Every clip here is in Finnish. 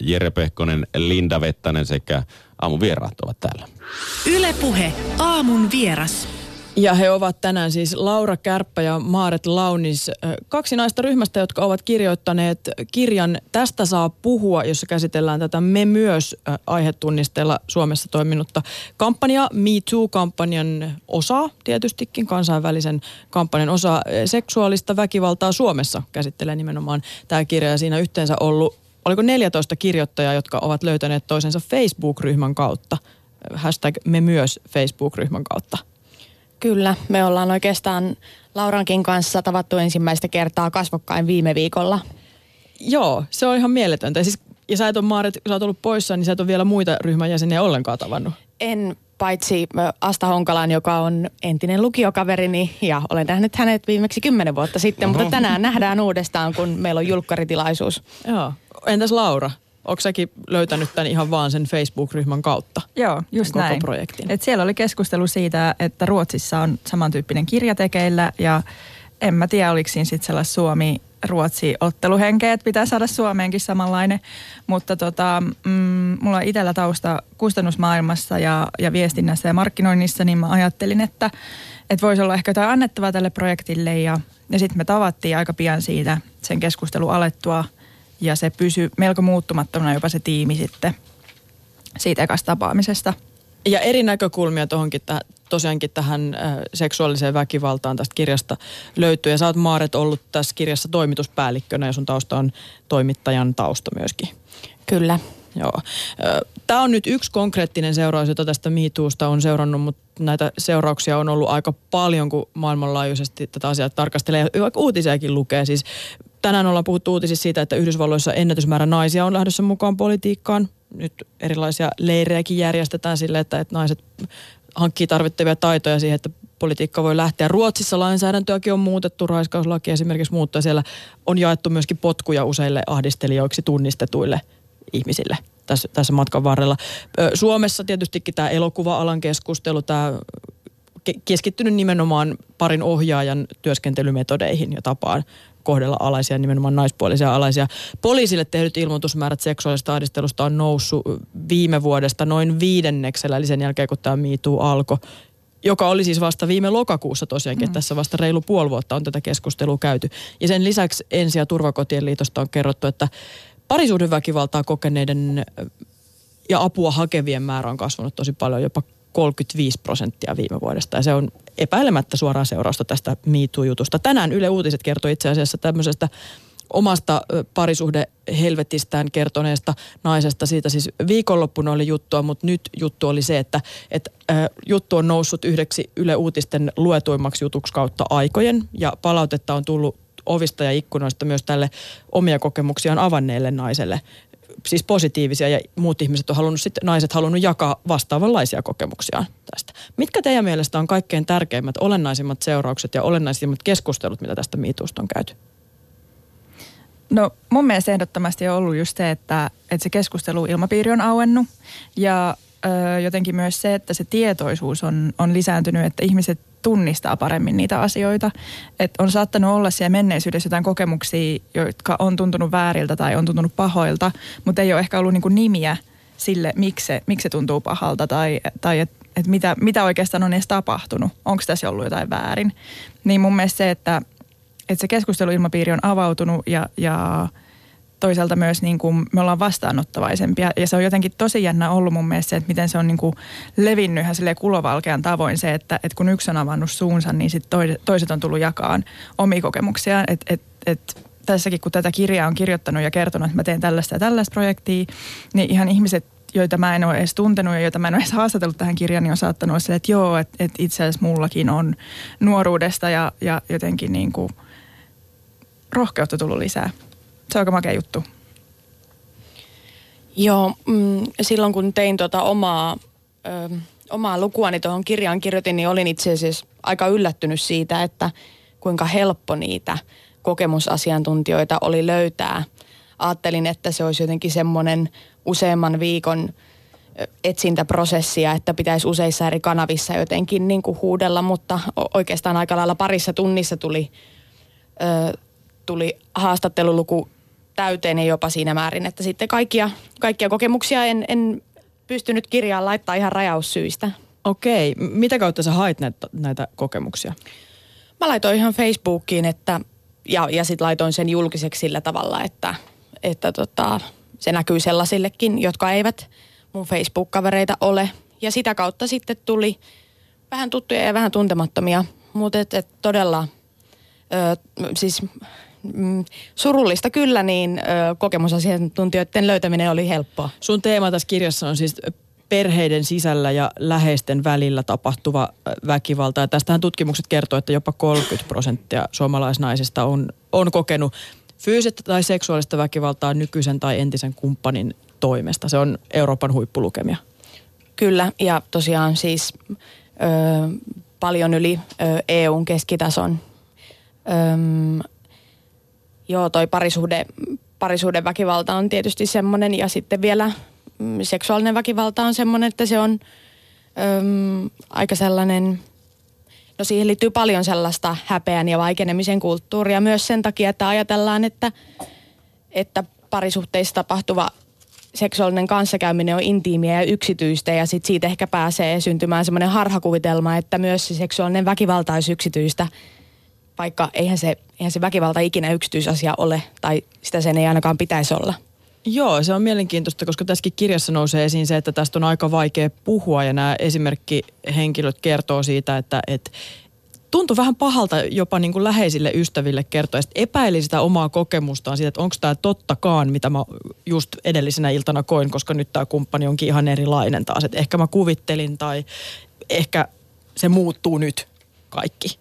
Jere Pehkonen, Linda Vettanen sekä aamun vieraat ovat täällä. Ylepuhe aamun vieras. Ja he ovat tänään siis Laura Kärppä ja Maaret Launis, kaksi naista ryhmästä, jotka ovat kirjoittaneet kirjan Tästä saa puhua, jossa käsitellään tätä Me myös aihetunnisteella Suomessa toiminutta kampanjaa, Me Too-kampanjan osa tietystikin, kansainvälisen kampanjan osa seksuaalista väkivaltaa Suomessa käsittelee nimenomaan tämä kirja ja siinä yhteensä ollut, oliko 14 kirjoittajaa, jotka ovat löytäneet toisensa Facebook-ryhmän kautta, hashtag Me myös Facebook-ryhmän kautta. Kyllä, me ollaan oikeastaan Laurankin kanssa tavattu ensimmäistä kertaa kasvokkain viime viikolla. Joo, se on ihan mieletöntä. Siis, ja sä et ole Maaret, kun sä oot ollut poissa, niin sä et ole vielä muita ryhmän jäseniä ollenkaan tavannut. En paitsi Asta Honkalan, joka on entinen lukiokaverini ja olen nähnyt hänet viimeksi kymmenen vuotta sitten, Oho. mutta tänään nähdään uudestaan, kun meillä on julkkaritilaisuus. Joo. Entäs Laura? Onko säkin löytänyt tämän ihan vaan sen Facebook-ryhmän kautta? Joo, just koko näin. projektin? Et siellä oli keskustelu siitä, että Ruotsissa on samantyyppinen kirja tekeillä ja en mä tiedä, oliko siinä sitten sellainen Suomi Ruotsi otteluhenkeä, että pitää saada Suomeenkin samanlainen. Mutta tota, mm, mulla on itsellä tausta kustannusmaailmassa ja, ja viestinnässä ja markkinoinnissa, niin mä ajattelin, että, että voisi olla ehkä jotain annettavaa tälle projektille. Ja, ja sitten me tavattiin aika pian siitä sen keskustelun alettua – ja se pysyi melko muuttumattomana jopa se tiimi sitten siitä ekasta tapaamisesta. Ja eri näkökulmia tuohonkin tosiaankin tähän äh, seksuaaliseen väkivaltaan tästä kirjasta löytyy. Ja sä oot Maaret ollut tässä kirjassa toimituspäällikkönä ja sun tausta on toimittajan tausta myöskin. Kyllä. Joo. Tämä on nyt yksi konkreettinen seuraus, jota tästä miituusta on seurannut, mutta näitä seurauksia on ollut aika paljon, kun maailmanlaajuisesti tätä asiaa tarkastelee. Ja vaikka uutisiakin lukee. Siis tänään ollaan puhuttu uutisissa siitä, että Yhdysvalloissa ennätysmäärä naisia on lähdössä mukaan politiikkaan. Nyt erilaisia leirejäkin järjestetään sille, että, että naiset hankkii tarvittavia taitoja siihen, että politiikka voi lähteä. Ruotsissa lainsäädäntöäkin on muutettu, raiskauslaki esimerkiksi muuttaa. Siellä on jaettu myöskin potkuja useille ahdistelijoiksi tunnistetuille ihmisille tässä, tässä matkan varrella. Suomessa tietystikin tämä elokuva-alan keskustelu, tämä keskittynyt nimenomaan parin ohjaajan työskentelymetodeihin ja tapaan kohdella alaisia, nimenomaan naispuolisia alaisia. Poliisille tehdyt ilmoitusmäärät seksuaalisesta ahdistelusta on noussut viime vuodesta noin viidenneksellä, eli sen jälkeen kun tämä miituu alkoi joka oli siis vasta viime lokakuussa tosiaankin, mm. että tässä vasta reilu puoli vuotta on tätä keskustelua käyty. Ja sen lisäksi Ensi- ja Turvakotien liitosta on kerrottu, että parisuhdeväkivaltaa kokeneiden ja apua hakevien määrä on kasvanut tosi paljon, jopa 35 prosenttia viime vuodesta. Ja se on epäilemättä suoraan seurausta tästä MeToo-jutusta. Tänään Yle Uutiset kertoi itse asiassa tämmöisestä omasta parisuhde helvetistään kertoneesta naisesta. Siitä siis viikonloppuna oli juttua, mutta nyt juttu oli se, että, että juttu on noussut yhdeksi Yle Uutisten luetuimmaksi jutuksi kautta aikojen. Ja palautetta on tullut ovista ja ikkunoista myös tälle omia kokemuksiaan avanneelle naiselle siis positiivisia ja muut ihmiset on halunnut sitten, naiset halunnut jakaa vastaavanlaisia kokemuksiaan tästä. Mitkä teidän mielestä on kaikkein tärkeimmät, olennaisimmat seuraukset ja olennaisimmat keskustelut, mitä tästä miituusta on käyty? No mun mielestä ehdottomasti on ollut just se, että, että se keskustelu ilmapiiri on auennut ja ö, jotenkin myös se, että se tietoisuus on, on lisääntynyt, että ihmiset tunnistaa paremmin niitä asioita. Et on saattanut olla siellä menneisyydessä jotain kokemuksia, jotka on tuntunut vääriltä tai on tuntunut pahoilta, mutta ei ole ehkä ollut niinku nimiä sille, miksi se, miksi se tuntuu pahalta tai, tai että et mitä, mitä oikeastaan on edes tapahtunut. Onko tässä ollut jotain väärin. Niin mun mielestä se, että, että se keskusteluilmapiiri on avautunut ja, ja toisaalta myös niin kuin me ollaan vastaanottavaisempia. Ja se on jotenkin tosi jännä ollut mun mielestä se, että miten se on niin kuin levinnyt ihan sille kulovalkean tavoin se, että, että kun yksi on avannut suunsa, niin sit toiset on tullut jakaan omia kokemuksiaan. Että et, et, tässäkin kun tätä kirjaa on kirjoittanut ja kertonut, että mä teen tällaista ja tällaista projektia, niin ihan ihmiset joita mä en ole edes tuntenut ja joita mä en ole edes haastatellut tähän kirjaan, niin on saattanut olla sille, että joo, että, että itse asiassa mullakin on nuoruudesta ja, ja jotenkin niin kuin rohkeutta tullut lisää se on aika makea juttu. Joo, mm, silloin kun tein tuota omaa, ö, omaa lukuani tuohon kirjaan kirjoitin, niin olin itse asiassa aika yllättynyt siitä, että kuinka helppo niitä kokemusasiantuntijoita oli löytää. Ajattelin, että se olisi jotenkin semmoinen useamman viikon etsintäprosessia, että pitäisi useissa eri kanavissa jotenkin niin kuin huudella, mutta oikeastaan aika lailla parissa tunnissa tuli, ö, tuli haastatteluluku täyteen ja jopa siinä määrin, että sitten kaikkia, kaikkia kokemuksia en, en pystynyt kirjaan laittaa ihan rajaussyistä. Okei. Mitä kautta sä hait näitä, näitä kokemuksia? Mä laitoin ihan Facebookiin, että, ja, ja sitten laitoin sen julkiseksi sillä tavalla, että, että tota, se näkyy sellaisillekin, jotka eivät mun Facebook-kavereita ole. Ja sitä kautta sitten tuli vähän tuttuja ja vähän tuntemattomia, mutta et, et todella, ö, siis mm, surullista kyllä, niin ö, kokemusasiantuntijoiden löytäminen oli helppoa. Sun teema tässä kirjassa on siis perheiden sisällä ja läheisten välillä tapahtuva väkivalta. Ja tästähän tutkimukset kertoo, että jopa 30 prosenttia suomalaisnaisista on, on kokenut fyysistä tai seksuaalista väkivaltaa nykyisen tai entisen kumppanin toimesta. Se on Euroopan huippulukemia. Kyllä, ja tosiaan siis ö, paljon yli ö, EUn keskitason. Öm, joo, toi parisuhde, parisuhde väkivalta on tietysti semmoinen, ja sitten vielä mm, seksuaalinen väkivalta on semmoinen, että se on öm, aika sellainen, no siihen liittyy paljon sellaista häpeän ja vaikenemisen kulttuuria myös sen takia, että ajatellaan, että, että parisuhteissa tapahtuva seksuaalinen kanssakäyminen on intiimiä ja yksityistä ja sit siitä ehkä pääsee syntymään semmoinen harhakuvitelma, että myös se seksuaalinen väkivalta olisi yksityistä, vaikka eihän se, eihän se väkivalta ikinä yksityisasia ole tai sitä sen ei ainakaan pitäisi olla. Joo, se on mielenkiintoista, koska tässäkin kirjassa nousee esiin se, että tästä on aika vaikea puhua ja nämä esimerkkihenkilöt kertoo siitä, että, että tuntui vähän pahalta jopa niin kuin läheisille ystäville kertoa. Sitten epäili sitä omaa kokemustaan siitä, että onko tämä tottakaan, mitä mä just edellisenä iltana koin, koska nyt tämä kumppani onkin ihan erilainen taas. Että ehkä mä kuvittelin tai ehkä se muuttuu nyt kaikki.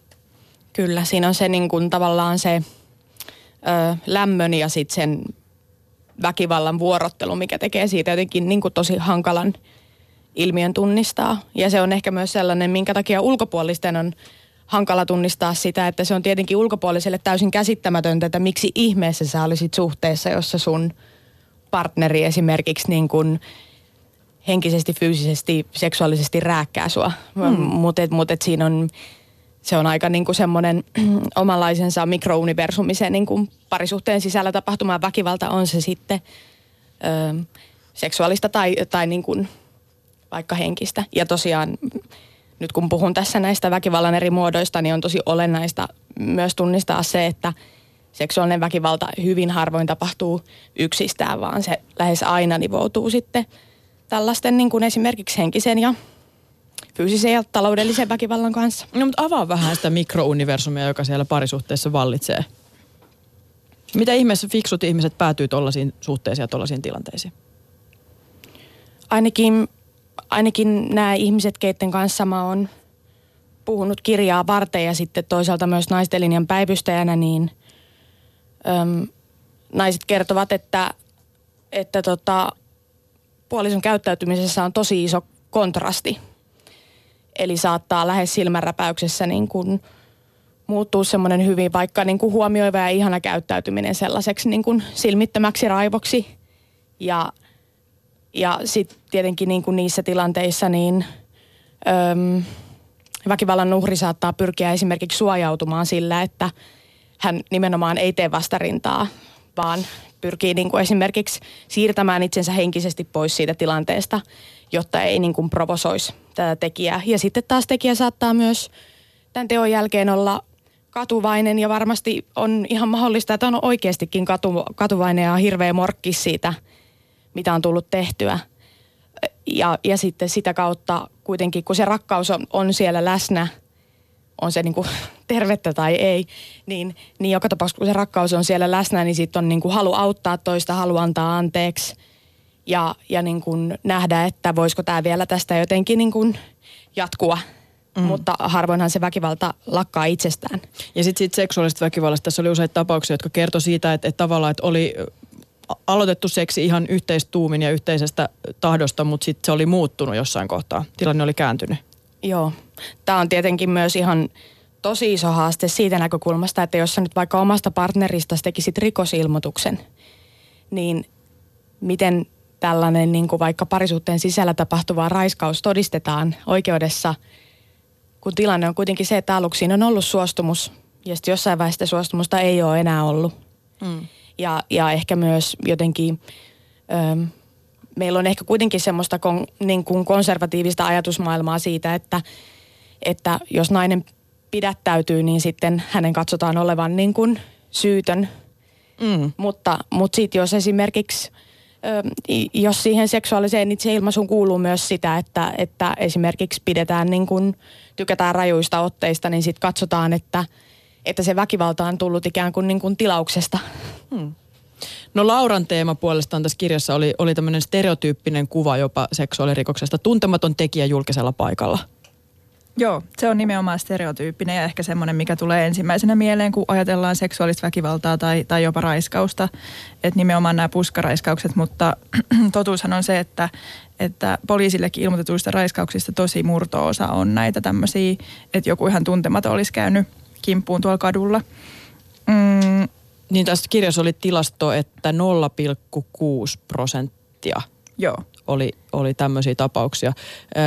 Kyllä, siinä on se niin kuin tavallaan se ö, lämmön ja sitten sen väkivallan vuorottelu, mikä tekee siitä jotenkin niin kuin tosi hankalan ilmiön tunnistaa. Ja se on ehkä myös sellainen, minkä takia ulkopuolisten on hankala tunnistaa sitä, että se on tietenkin ulkopuoliselle täysin käsittämätöntä, että miksi ihmeessä sä olisit suhteessa, jossa sun partneri esimerkiksi niin kuin henkisesti, fyysisesti, seksuaalisesti rääkkää sua. Hmm. Mutta mut et siinä on, se on aika niinku semmoinen omanlaisensa mikrouniversumi, se niinku parisuhteen sisällä tapahtuma väkivalta on se sitten ö, seksuaalista tai, tai niinku vaikka henkistä. Ja tosiaan nyt kun puhun tässä näistä väkivallan eri muodoista, niin on tosi olennaista myös tunnistaa se, että seksuaalinen väkivalta hyvin harvoin tapahtuu yksistään, vaan se lähes aina nivoutuu sitten tällaisten niin kuin esimerkiksi henkisen ja fyysisen ja taloudellisen väkivallan kanssa. No, mutta avaa vähän sitä mikrouniversumia, joka siellä parisuhteessa vallitsee. Mitä ihmeessä fiksut ihmiset päätyy tuollaisiin suhteisiin ja tuollaisiin tilanteisiin? Ainakin, ainakin nämä ihmiset, keiden kanssa mä oon puhunut kirjaa varten ja sitten toisaalta myös naisten linjan päivystäjänä, niin äm, naiset kertovat, että, että tota, puolison käyttäytymisessä on tosi iso kontrasti. Eli saattaa lähes silmänräpäyksessä niin kuin muuttuu semmoinen hyvin vaikka niin kuin huomioiva ja ihana käyttäytyminen sellaiseksi niin kuin silmittömäksi raivoksi. Ja, ja sitten tietenkin niin kuin niissä tilanteissa niin öm, väkivallan uhri saattaa pyrkiä esimerkiksi suojautumaan sillä, että hän nimenomaan ei tee vastarintaa, vaan pyrkii niin kuin esimerkiksi siirtämään itsensä henkisesti pois siitä tilanteesta, jotta ei niin kuin provosoisi tätä tekijää. Ja sitten taas tekijä saattaa myös tämän teon jälkeen olla katuvainen ja varmasti on ihan mahdollista, että on oikeastikin katu, katuvainen ja hirveä morkki siitä, mitä on tullut tehtyä. Ja, ja sitten sitä kautta kuitenkin, kun se rakkaus on, on siellä läsnä, on se niin kuin tervettä tai ei, niin, niin joka tapauksessa kun se rakkaus on siellä läsnä, niin sitten on niin kuin halu auttaa toista, halu antaa anteeksi ja, ja niin kuin nähdä, että voisiko tämä vielä tästä jotenkin niin kuin jatkua. Mm. Mutta harvoinhan se väkivalta lakkaa itsestään. Ja sitten siitä seksuaalisesta väkivallasta tässä oli useita tapauksia, jotka kertoi siitä, että, että tavallaan että oli aloitettu seksi ihan yhteistuumin ja yhteisestä tahdosta, mutta sitten se oli muuttunut jossain kohtaa. Tilanne oli kääntynyt. Joo. Tämä on tietenkin myös ihan tosi iso haaste siitä näkökulmasta, että jos sä nyt vaikka omasta partnerista tekisit rikosilmoituksen, niin miten tällainen niin kuin vaikka parisuhteen sisällä tapahtuva raiskaus todistetaan oikeudessa, kun tilanne on kuitenkin se, että aluksi on ollut suostumus ja sitten jossain vaiheessa suostumusta ei ole enää ollut. Mm. Ja, ja ehkä myös jotenkin, ö, meillä on ehkä kuitenkin semmoista kon, niin kuin konservatiivista ajatusmaailmaa siitä, että, että jos nainen pidättäytyy, niin sitten hänen katsotaan olevan niin kuin syytön. Mm. Mutta, mutta sitten jos esimerkiksi jos siihen seksuaaliseen itseilmaisuun kuuluu myös sitä, että, että esimerkiksi pidetään niin kuin, tykätään rajuista otteista, niin sitten katsotaan, että, että se väkivalta on tullut ikään kuin, niin kuin tilauksesta. Hmm. No Lauran teema puolestaan tässä kirjassa oli, oli tämmöinen stereotyyppinen kuva jopa seksuaalirikoksesta. Tuntematon tekijä julkisella paikalla. Joo, se on nimenomaan stereotyyppinen ja ehkä semmoinen, mikä tulee ensimmäisenä mieleen, kun ajatellaan seksuaalista väkivaltaa tai, tai jopa raiskausta. Että nimenomaan nämä puskaraiskaukset, mutta totuushan on se, että, että poliisillekin ilmoitetuista raiskauksista tosi murto-osa on näitä tämmöisiä, että joku ihan tuntematon olisi käynyt kimppuun tuolla kadulla. Mm. Niin tässä kirjassa oli tilasto, että 0,6 prosenttia Joo oli, oli tämmöisiä tapauksia.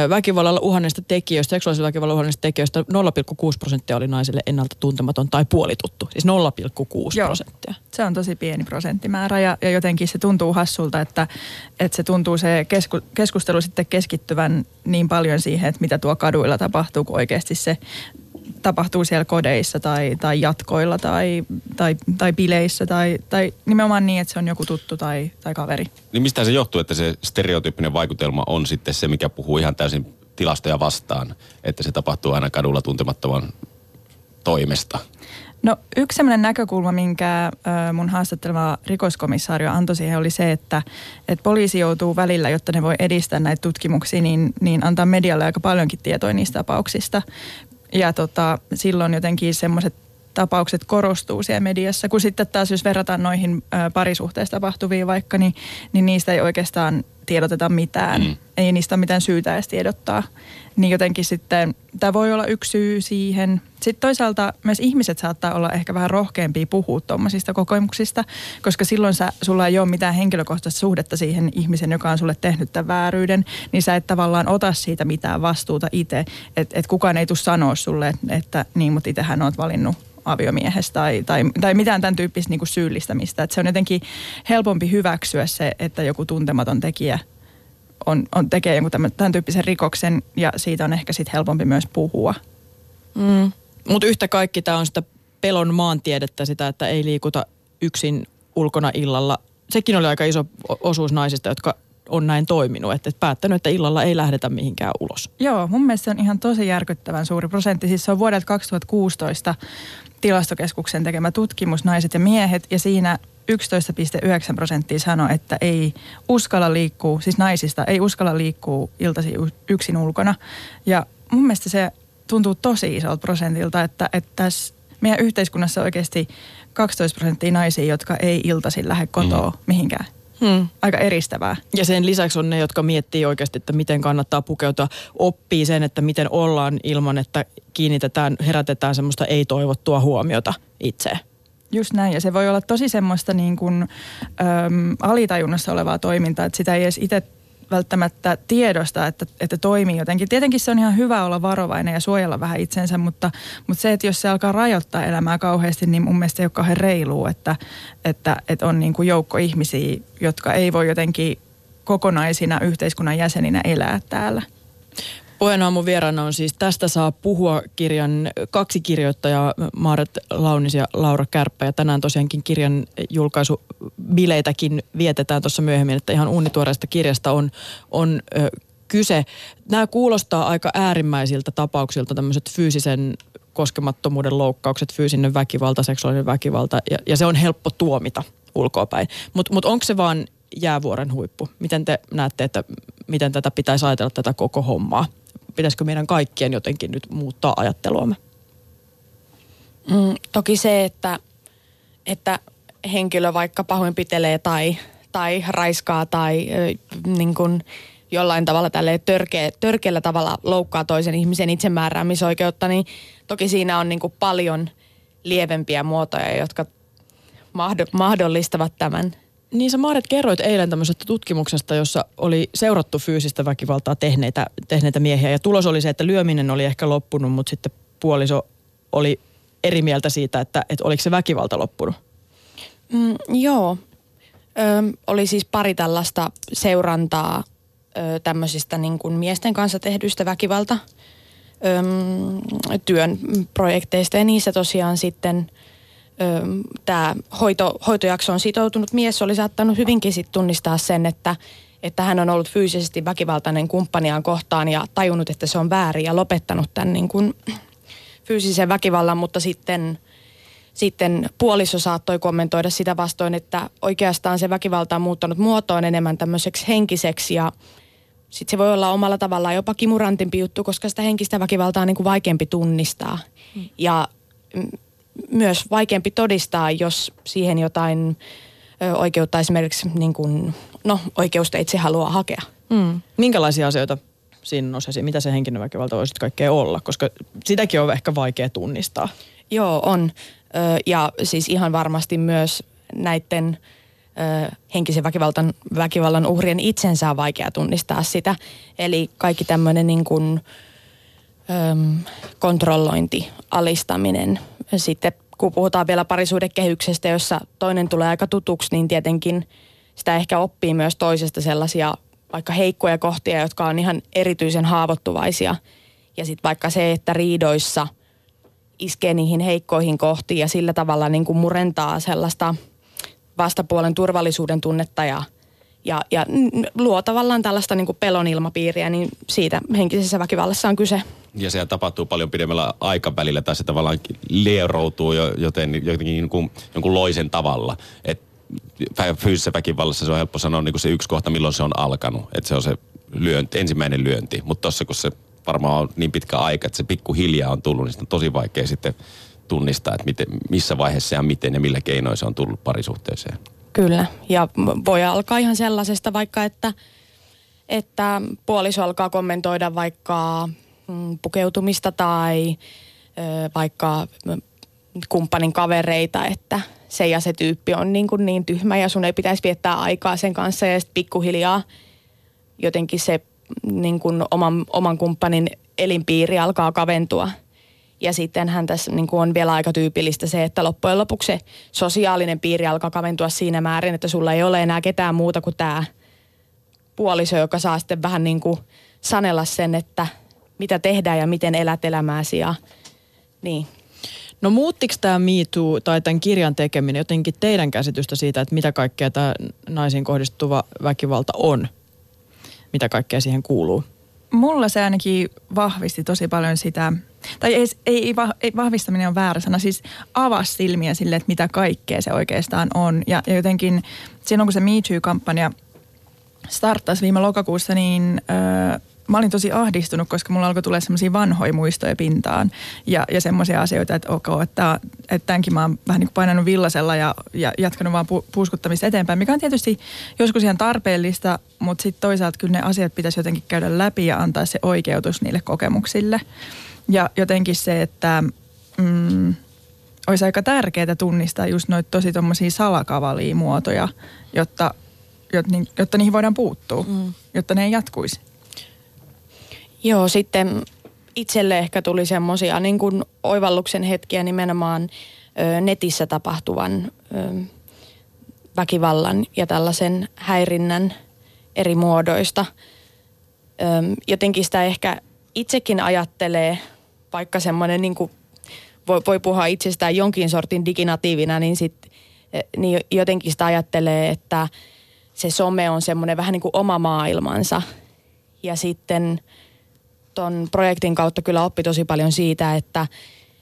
Väkivallalla uhanneista tekijöistä, seksuaalisen väkivallan uhanneista tekijöistä 0,6 prosenttia oli naisille ennalta tuntematon tai puolituttu. Siis 0,6 prosenttia. Se on tosi pieni prosenttimäärä ja, ja jotenkin se tuntuu hassulta, että, että se tuntuu se kesku, keskustelu sitten keskittyvän niin paljon siihen, että mitä tuo kaduilla tapahtuu, kun oikeasti se tapahtuu siellä kodeissa tai, tai jatkoilla tai, tai, tai bileissä tai, tai nimenomaan niin, että se on joku tuttu tai, tai kaveri. Niin mistä se johtuu, että se stereotyyppinen vaikutelma on sitten se, mikä puhuu ihan täysin tilastoja vastaan, että se tapahtuu aina kadulla tuntemattoman toimesta? No yksi sellainen näkökulma, minkä mun haastatteleva rikoskomissaario antoi siihen oli se, että, että poliisi joutuu välillä, jotta ne voi edistää näitä tutkimuksia, niin, niin antaa medialle aika paljonkin tietoa niistä tapauksista. Ja tota, silloin jotenkin semmoiset tapaukset korostuu siellä mediassa, kun sitten taas jos verrataan noihin parisuhteessa tapahtuviin vaikka, niin, niin niistä ei oikeastaan tiedoteta mitään. Mm. Ei niistä ole mitään syytä edes tiedottaa. Niin jotenkin sitten tämä voi olla yksi syy siihen. Sitten toisaalta myös ihmiset saattaa olla ehkä vähän rohkeampia puhua tuommoisista kokemuksista, koska silloin sä, sulla ei ole mitään henkilökohtaista suhdetta siihen ihmisen, joka on sulle tehnyt tämän vääryyden, niin sä et tavallaan ota siitä mitään vastuuta itse. Että et kukaan ei tule sanoa sulle, että, että niin, mutta itsehän oot valinnut aviomiehestä tai, tai, tai mitään tämän tyyppistä niin kuin syyllistämistä. Että se on jotenkin helpompi hyväksyä se, että joku tuntematon tekijä on, on tekee jonkun tämän, tämän tyyppisen rikoksen ja siitä on ehkä sitten helpompi myös puhua. Mm. Mutta yhtä kaikki tämä on sitä pelon maantiedettä, sitä, että ei liikuta yksin ulkona illalla. Sekin oli aika iso osuus naisista, jotka on näin toiminut, että päättänyt, että illalla ei lähdetä mihinkään ulos. Joo, mun mielestä se on ihan tosi järkyttävän suuri prosentti. Siis se on vuodelta 2016 tilastokeskuksen tekemä tutkimus Naiset ja miehet ja siinä 11,9 prosenttia sanoi, että ei uskalla liikkua, siis naisista ei uskalla liikkua iltasi yksin ulkona. Ja mun mielestä se tuntuu tosi isolta prosentilta, että, että tässä meidän yhteiskunnassa oikeasti 12 prosenttia naisia, jotka ei iltaisin lähde kotoa mm. mihinkään. Hmm. Aika eristävää. Ja sen lisäksi on ne, jotka miettii oikeasti, että miten kannattaa pukeutua, oppii sen, että miten ollaan ilman, että kiinnitetään, herätetään semmoista ei-toivottua huomiota itse. Just näin, ja se voi olla tosi semmoista niin kuin, äm, alitajunnassa olevaa toimintaa, että sitä ei edes itse välttämättä tiedosta, että, että toimii jotenkin. Tietenkin se on ihan hyvä olla varovainen ja suojella vähän itsensä, mutta, mutta se, että jos se alkaa rajoittaa elämää kauheasti, niin mun mielestä se ei ole kauhean reilua, että, että, että on niin kuin joukko ihmisiä, jotka ei voi jotenkin kokonaisina yhteiskunnan jäseninä elää täällä. Puheenaamun vieraana on siis Tästä saa puhua kirjan kaksi kirjoittajaa, Maaret Launis ja Laura Kärppä. Ja tänään tosiaankin kirjan julkaisubileitäkin vietetään tuossa myöhemmin, että ihan uunituoreesta kirjasta on, on ö, kyse. Nämä kuulostaa aika äärimmäisiltä tapauksilta, tämmöiset fyysisen koskemattomuuden loukkaukset, fyysinen väkivalta, seksuaalinen väkivalta, ja, ja se on helppo tuomita ulkoapäin. Mutta mut onko se vaan jäävuoren huippu? Miten te näette, että miten tätä pitäisi ajatella tätä koko hommaa? Pitäisikö meidän kaikkien jotenkin nyt muuttaa ajatteluamme? Mm, toki se, että, että henkilö vaikka pahoinpitelee tai, tai raiskaa tai niin kuin jollain tavalla tälle törkeä, törkeällä tavalla loukkaa toisen ihmisen itsemääräämisoikeutta, niin toki siinä on niin kuin paljon lievempiä muotoja, jotka mahdollistavat tämän niin sä Maaret kerroit eilen tämmöisestä tutkimuksesta, jossa oli seurattu fyysistä väkivaltaa tehneitä, tehneitä miehiä. Ja tulos oli se, että lyöminen oli ehkä loppunut, mutta sitten puoliso oli eri mieltä siitä, että, että oliko se väkivalta loppunut. Mm, joo. Ö, oli siis pari tällaista seurantaa ö, tämmöisistä niin kuin miesten kanssa tehdyistä väkivalta ö, työn projekteista. Ja niissä tosiaan sitten tämä hoito, hoitojakso on sitoutunut mies oli saattanut hyvinkin sit tunnistaa sen, että, että hän on ollut fyysisesti väkivaltainen kumppaniaan kohtaan ja tajunnut, että se on väärin ja lopettanut tämän niin kuin fyysisen väkivallan, mutta sitten – sitten puoliso saattoi kommentoida sitä vastoin, että oikeastaan se väkivalta on muuttanut muotoon enemmän tämmöiseksi henkiseksi ja sitten se voi olla omalla tavallaan jopa kimurantimpi juttu, koska sitä henkistä väkivaltaa on niin kuin vaikeampi tunnistaa. Hmm. Ja myös vaikeampi todistaa, jos siihen jotain ö, oikeutta esimerkiksi niin kuin, no, oikeusta itse haluaa hakea. Hmm. Minkälaisia asioita siinä nosesi? Mitä se henkinen väkivalta voisi kaikkea olla? Koska sitäkin on ehkä vaikea tunnistaa. Joo, on. Ja siis ihan varmasti myös näiden henkisen väkivaltan, väkivallan uhrien itsensä on vaikea tunnistaa sitä. Eli kaikki tämmöinen niin kuin, äm, kontrollointi, alistaminen. Sitten kun puhutaan vielä parisuudekehyksestä, jossa toinen tulee aika tutuksi, niin tietenkin sitä ehkä oppii myös toisesta sellaisia vaikka heikkoja kohtia, jotka on ihan erityisen haavoittuvaisia. Ja sitten vaikka se, että riidoissa – iskee niihin heikkoihin kohtiin ja sillä tavalla niin kuin murentaa sellaista vastapuolen turvallisuuden tunnetta ja, ja, ja luo tavallaan tällaista niin kuin pelon ilmapiiriä, niin siitä henkisessä väkivallassa on kyse. Ja se tapahtuu paljon pidemmällä aikavälillä tai se tavallaan lieroutuu jo, joten jotenkin niin kuin, jonkun loisen tavalla. Et fyysisessä väkivallassa se on helppo sanoa niin kuin se yksi kohta, milloin se on alkanut. Että se on se lyönti, ensimmäinen lyönti. Mutta tuossa kun se varmaan on niin pitkä aika, että se pikkuhiljaa on tullut, niin on tosi vaikea sitten tunnistaa, että miten, missä vaiheessa ja miten ja millä keinoin se on tullut parisuhteeseen. Kyllä, ja voi alkaa ihan sellaisesta vaikka, että, että puoliso alkaa kommentoida vaikka pukeutumista tai ö, vaikka kumppanin kavereita, että se ja se tyyppi on niin, kuin niin tyhmä ja sun ei pitäisi viettää aikaa sen kanssa ja sitten pikkuhiljaa jotenkin se niin kuin oman, oman kumppanin elinpiiri alkaa kaventua. Ja sittenhän tässä niin kuin on vielä aika tyypillistä se, että loppujen lopuksi se sosiaalinen piiri alkaa kaventua siinä määrin, että sulla ei ole enää ketään muuta kuin tämä puoliso, joka saa sitten vähän niin kuin sanella sen, että mitä tehdään ja miten elät elämääsi ja niin. No muuttiko tämä MeToo tai tämän kirjan tekeminen jotenkin teidän käsitystä siitä, että mitä kaikkea tämä naisiin kohdistuva väkivalta on? mitä kaikkea siihen kuuluu? Mulla se ainakin vahvisti tosi paljon sitä, tai ei, ei, ei vahvistaminen on väärä sana, siis avasi silmiä sille, että mitä kaikkea se oikeastaan on. Ja, ja jotenkin silloin kun se Me Too-kampanja starttasi viime lokakuussa, niin öö, mä olin tosi ahdistunut, koska mulla alkoi tulla semmoisia vanhoja muistoja pintaan ja, ja semmoisia asioita, että ok, että, että tämänkin mä oon vähän niin kuin painanut villasella ja, ja jatkanut vaan pu, puuskuttamista eteenpäin, mikä on tietysti joskus ihan tarpeellista, mutta sitten toisaalta kyllä ne asiat pitäisi jotenkin käydä läpi ja antaa se oikeutus niille kokemuksille. Ja jotenkin se, että mm, olisi aika tärkeää tunnistaa just noita tosi tuommoisia salakavalia muotoja, jotta, jotta, jotta niihin voidaan puuttua, mm. jotta ne ei jatkuisi. Joo, sitten itselle ehkä tuli semmoisia niin kuin oivalluksen hetkiä nimenomaan ö, netissä tapahtuvan ö, väkivallan ja tällaisen häirinnän eri muodoista. Ö, jotenkin sitä ehkä itsekin ajattelee, vaikka semmoinen niin kuin voi, voi puhua itsestään jonkin sortin diginatiivina, niin, sit, niin jotenkin sitä ajattelee, että se some on semmoinen vähän niin kuin oma maailmansa. Ja sitten – tuon projektin kautta kyllä oppi tosi paljon siitä, että,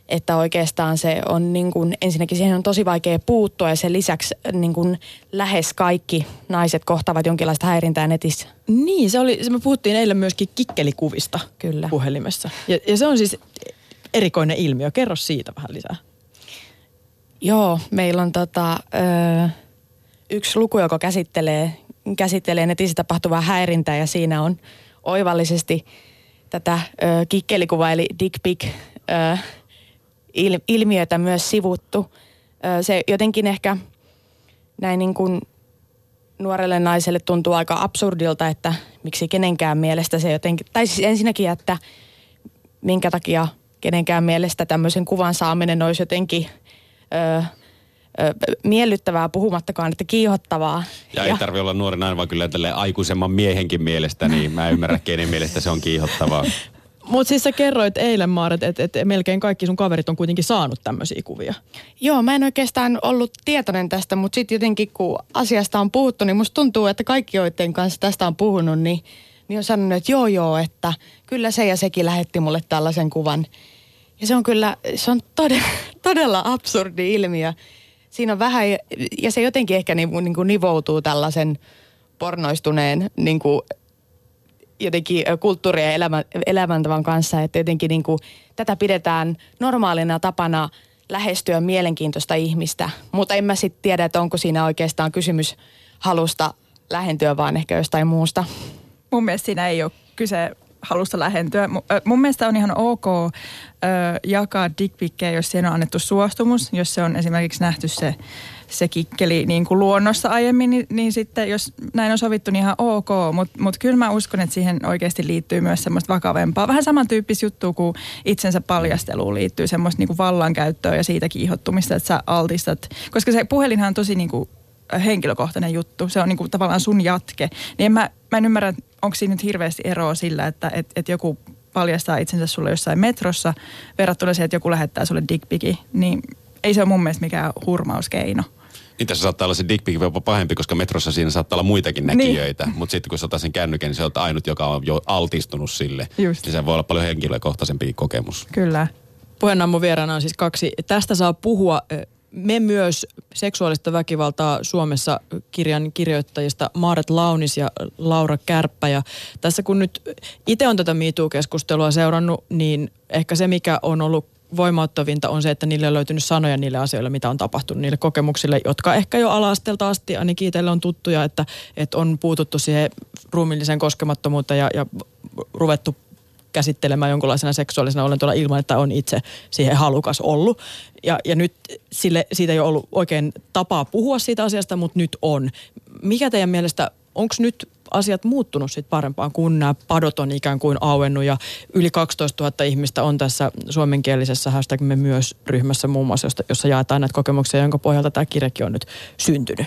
että oikeastaan se on niin kuin, ensinnäkin siihen on tosi vaikea puuttua ja sen lisäksi niin kuin lähes kaikki naiset kohtavat jonkinlaista häirintää netissä. Niin, se oli, se me puhuttiin eilen myöskin kikkelikuvista Kyllä. puhelimessa. Ja, ja se on siis erikoinen ilmiö. Kerro siitä vähän lisää. Joo, meillä on tota, ö, yksi luku, joka käsittelee, käsittelee netissä tapahtuvaa häirintää ja siinä on oivallisesti – tätä ö, kikkelikuva eli dick pic ö, il, ilmiötä myös sivuttu. Ö, se jotenkin ehkä näin niin kuin nuorelle naiselle tuntuu aika absurdilta, että miksi kenenkään mielestä se jotenkin, tai siis ensinnäkin, että minkä takia kenenkään mielestä tämmöisen kuvan saaminen olisi jotenkin ö, miellyttävää puhumattakaan, että kiihottavaa. Ja, ja ei tarvi olla nuori nainen, vaan kyllä tälle aikuisemman miehenkin mielestä, niin mä ymmärrän, kenen mielestä se on kiihottavaa. Mutta siis sä kerroit eilen, Maaret, että et melkein kaikki sun kaverit on kuitenkin saanut tämmöisiä kuvia. Joo, mä en oikeastaan ollut tietoinen tästä, mutta sitten jotenkin kun asiasta on puhuttu, niin musta tuntuu, että kaikki, joiden kanssa tästä on puhunut, niin, niin on sanonut, että joo joo, että kyllä se ja sekin lähetti mulle tällaisen kuvan. Ja se on kyllä, se on todella, todella absurdi ilmiö. Siinä on vähän, ja se jotenkin ehkä niin, niin kuin nivoutuu tällaisen pornoistuneen niin kuin jotenkin kulttuuri- ja elämä, elämäntavan kanssa, että jotenkin niin kuin, tätä pidetään normaalina tapana lähestyä mielenkiintoista ihmistä, mutta en mä sitten tiedä, että onko siinä oikeastaan kysymys halusta lähentyä, vaan ehkä jostain muusta. Mun mielestä siinä ei ole kyse halusta lähentyä. Mun mielestä on ihan ok ö, jakaa dickpikkejä, jos siihen on annettu suostumus, jos se on esimerkiksi nähty se se kikkeli niin kuin luonnossa aiemmin, niin, niin sitten jos näin on sovittu, niin ihan ok. Mutta mut kyllä mä uskon, että siihen oikeasti liittyy myös semmoista vakavempaa. Vähän samantyyppistä juttua kuin itsensä paljasteluun liittyy semmoista niin kuin vallankäyttöä ja siitä kiihottumista, että sä altistat. Koska se puhelinhan on tosi niin kuin henkilökohtainen juttu. Se on niin kuin tavallaan sun jatke. Niin mä, mä en ymmärrä, onko siinä nyt hirveästi eroa sillä, että et, et joku paljastaa itsensä sulle jossain metrossa verrattuna siihen, että joku lähettää sulle dickpiki. Niin ei se ole mun mielestä mikään hurmauskeino. Niin tässä saattaa olla se dickpic jopa pahempi, koska metrossa siinä saattaa olla muitakin niin. näkijöitä. Niin. Mutta sitten kun sä otat sen kännykän, niin se on ainut, joka on jo altistunut sille. Just. Niin se voi olla paljon henkilökohtaisempi kokemus. Kyllä. Puheenammun vieraana on siis kaksi. Tästä saa puhua me myös seksuaalista väkivaltaa Suomessa kirjan kirjoittajista Maaret Launis ja Laura Kärppä. Ja tässä kun nyt itse on tätä MeToo-keskustelua seurannut, niin ehkä se mikä on ollut voimauttavinta on se, että niille on löytynyt sanoja niille asioille, mitä on tapahtunut, niille kokemuksille, jotka ehkä jo alastelta asti ainakin itselle on tuttuja, että, että on puututtu siihen ruumilliseen koskemattomuuteen ja, ja ruvettu käsittelemään jonkunlaisena seksuaalisena olentolla ilman, että on itse siihen halukas ollut. Ja, ja nyt sille, siitä ei ole ollut oikein tapaa puhua siitä asiasta, mutta nyt on. Mikä teidän mielestä, onko nyt asiat muuttunut sit parempaan, kun nämä padot on ikään kuin auennut ja yli 12 000 ihmistä on tässä suomenkielisessä hashtag me myös ryhmässä muun muassa, jossa jaetaan näitä kokemuksia, jonka pohjalta tämä kirjakin on nyt syntynyt.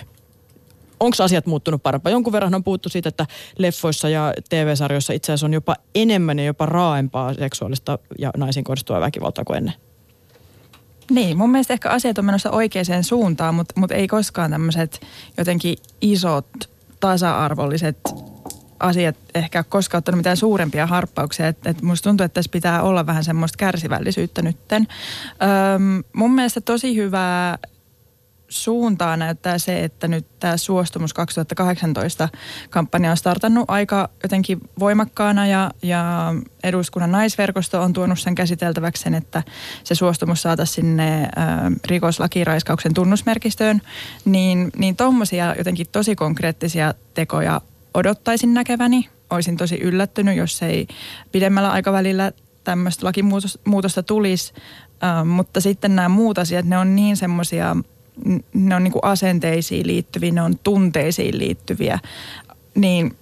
Onko asiat muuttunut parempaan? Jonkun verran on puhuttu siitä, että leffoissa ja TV-sarjoissa itse asiassa on jopa enemmän ja jopa raaempaa seksuaalista ja naisiin kohdistuvaa väkivaltaa kuin ennen. Niin, mun mielestä ehkä asiat on menossa oikeaan suuntaan, mutta, mutta ei koskaan tämmöiset jotenkin isot tasa-arvolliset asiat ehkä koskaan ottanut mitään suurempia harppauksia. Et, et musta tuntuu, että tässä pitää olla vähän semmoista kärsivällisyyttä nytten. Öm, mun mielestä tosi hyvää suuntaa näyttää se, että nyt tämä Suostumus 2018 kampanja on startannut aika jotenkin voimakkaana ja, ja eduskunnan naisverkosto on tuonut sen käsiteltäväksi sen, että se suostumus saataisiin sinne ä, rikoslakiraiskauksen tunnusmerkistöön, niin, niin tuommoisia jotenkin tosi konkreettisia tekoja odottaisin näkeväni. Olisin tosi yllättynyt, jos ei pidemmällä aikavälillä tämmöistä lakimuutosta tulisi, äh, mutta sitten nämä muut asiat, ne on niin semmoisia ne on niin kuin asenteisiin liittyviä, ne on tunteisiin liittyviä, niin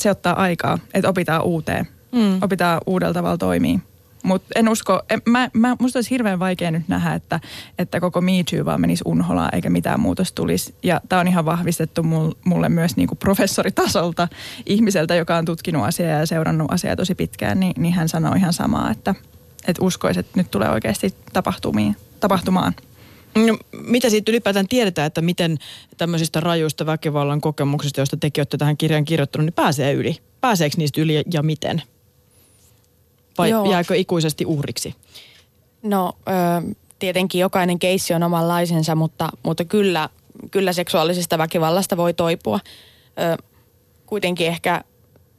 se ottaa aikaa, että opitaan uuteen, mm. opitaan uudella tavalla toimii. Mutta en usko, en, mä, mä, musta olisi hirveän vaikea nyt nähdä, että, että koko Me Too vaan menisi unholaan eikä mitään muutosta tulisi. Ja tämä on ihan vahvistettu mulle myös niinku professoritasolta ihmiseltä, joka on tutkinut asiaa ja seurannut asiaa tosi pitkään, niin, niin hän sanoo ihan samaa, että, että uskoisi, että nyt tulee oikeasti tapahtumiin, tapahtumaan. No, mitä siitä ylipäätään tiedetään, että miten tämmöisistä rajuista väkivallan kokemuksista, joista tekin olette tähän kirjan kirjoittanut, niin pääsee yli? Pääseekö niistä yli ja miten? Vai Joo. jääkö ikuisesti uhriksi? No ö, tietenkin jokainen keissi on omanlaisensa, mutta, mutta kyllä, kyllä seksuaalisesta väkivallasta voi toipua. Ö, kuitenkin ehkä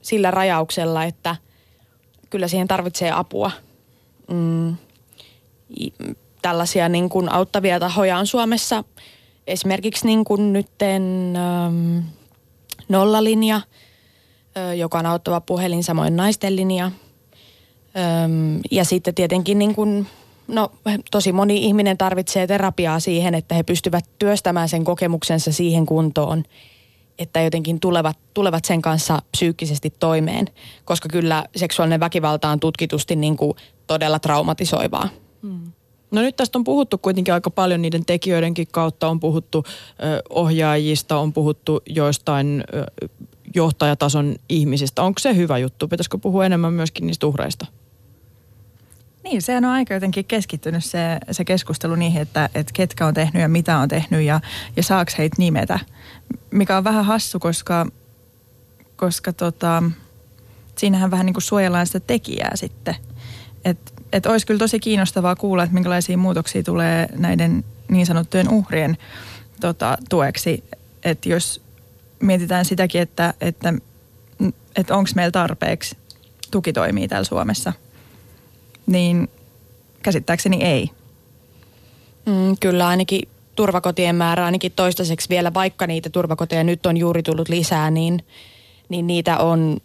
sillä rajauksella, että kyllä siihen tarvitsee apua. Mm, tällaisia niin kuin auttavia tahoja on Suomessa. Esimerkiksi niin kuin nytten ähm, nollalinja, äh, joka on auttava puhelin, samoin naisten linja. Ähm, ja sitten tietenkin niin kuin, no, tosi moni ihminen tarvitsee terapiaa siihen, että he pystyvät työstämään sen kokemuksensa siihen kuntoon, että jotenkin tulevat, tulevat sen kanssa psyykkisesti toimeen. Koska kyllä seksuaalinen väkivalta on tutkitusti niin kuin todella traumatisoivaa. Mm. No nyt tästä on puhuttu kuitenkin aika paljon niiden tekijöidenkin kautta. On puhuttu ohjaajista, on puhuttu joistain johtajatason ihmisistä. Onko se hyvä juttu? Pitäisikö puhua enemmän myöskin niistä uhreista? Niin, sehän on aika jotenkin keskittynyt se, se keskustelu niihin, että, että ketkä on tehnyt ja mitä on tehnyt ja, ja saaks heitä nimetä. Mikä on vähän hassu, koska, koska tota, siinähän vähän niin kuin suojellaan sitä tekijää sitten. Että et olisi kyllä tosi kiinnostavaa kuulla, että minkälaisia muutoksia tulee näiden niin sanottujen uhrien tota, tueksi. Että jos mietitään sitäkin, että, että, että onko meillä tarpeeksi tukitoimia täällä Suomessa – niin käsittääkseni ei. Mm, kyllä ainakin turvakotien määrä ainakin toistaiseksi vielä, vaikka niitä turvakoteja nyt on juuri tullut lisää, niin, niin niitä on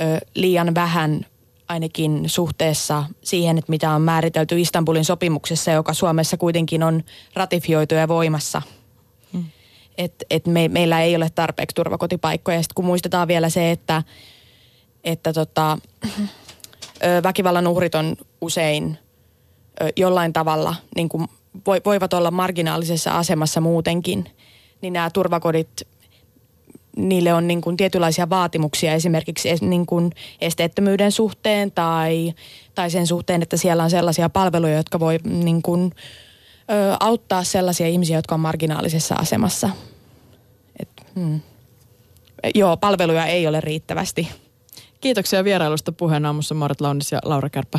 ö, liian vähän ainakin suhteessa siihen, että mitä on määritelty Istanbulin sopimuksessa, joka Suomessa kuitenkin on ratifioitu ja voimassa. Mm. Et, et me, meillä ei ole tarpeeksi turvakotipaikkoja. Sitten kun muistetaan vielä se, että, että tota, väkivallan uhrit on usein jollain tavalla niin kuin voivat olla marginaalisessa asemassa muutenkin, niin nämä turvakodit, niille on niin kuin tietynlaisia vaatimuksia esimerkiksi niin kuin esteettömyyden suhteen tai, tai sen suhteen, että siellä on sellaisia palveluja, jotka voi niin kuin, ö, auttaa sellaisia ihmisiä, jotka on marginaalisessa asemassa. Et, hmm. Joo, palveluja ei ole riittävästi. Kiitoksia vierailusta puheen aamussa Marit Launis ja Laura Kärppä.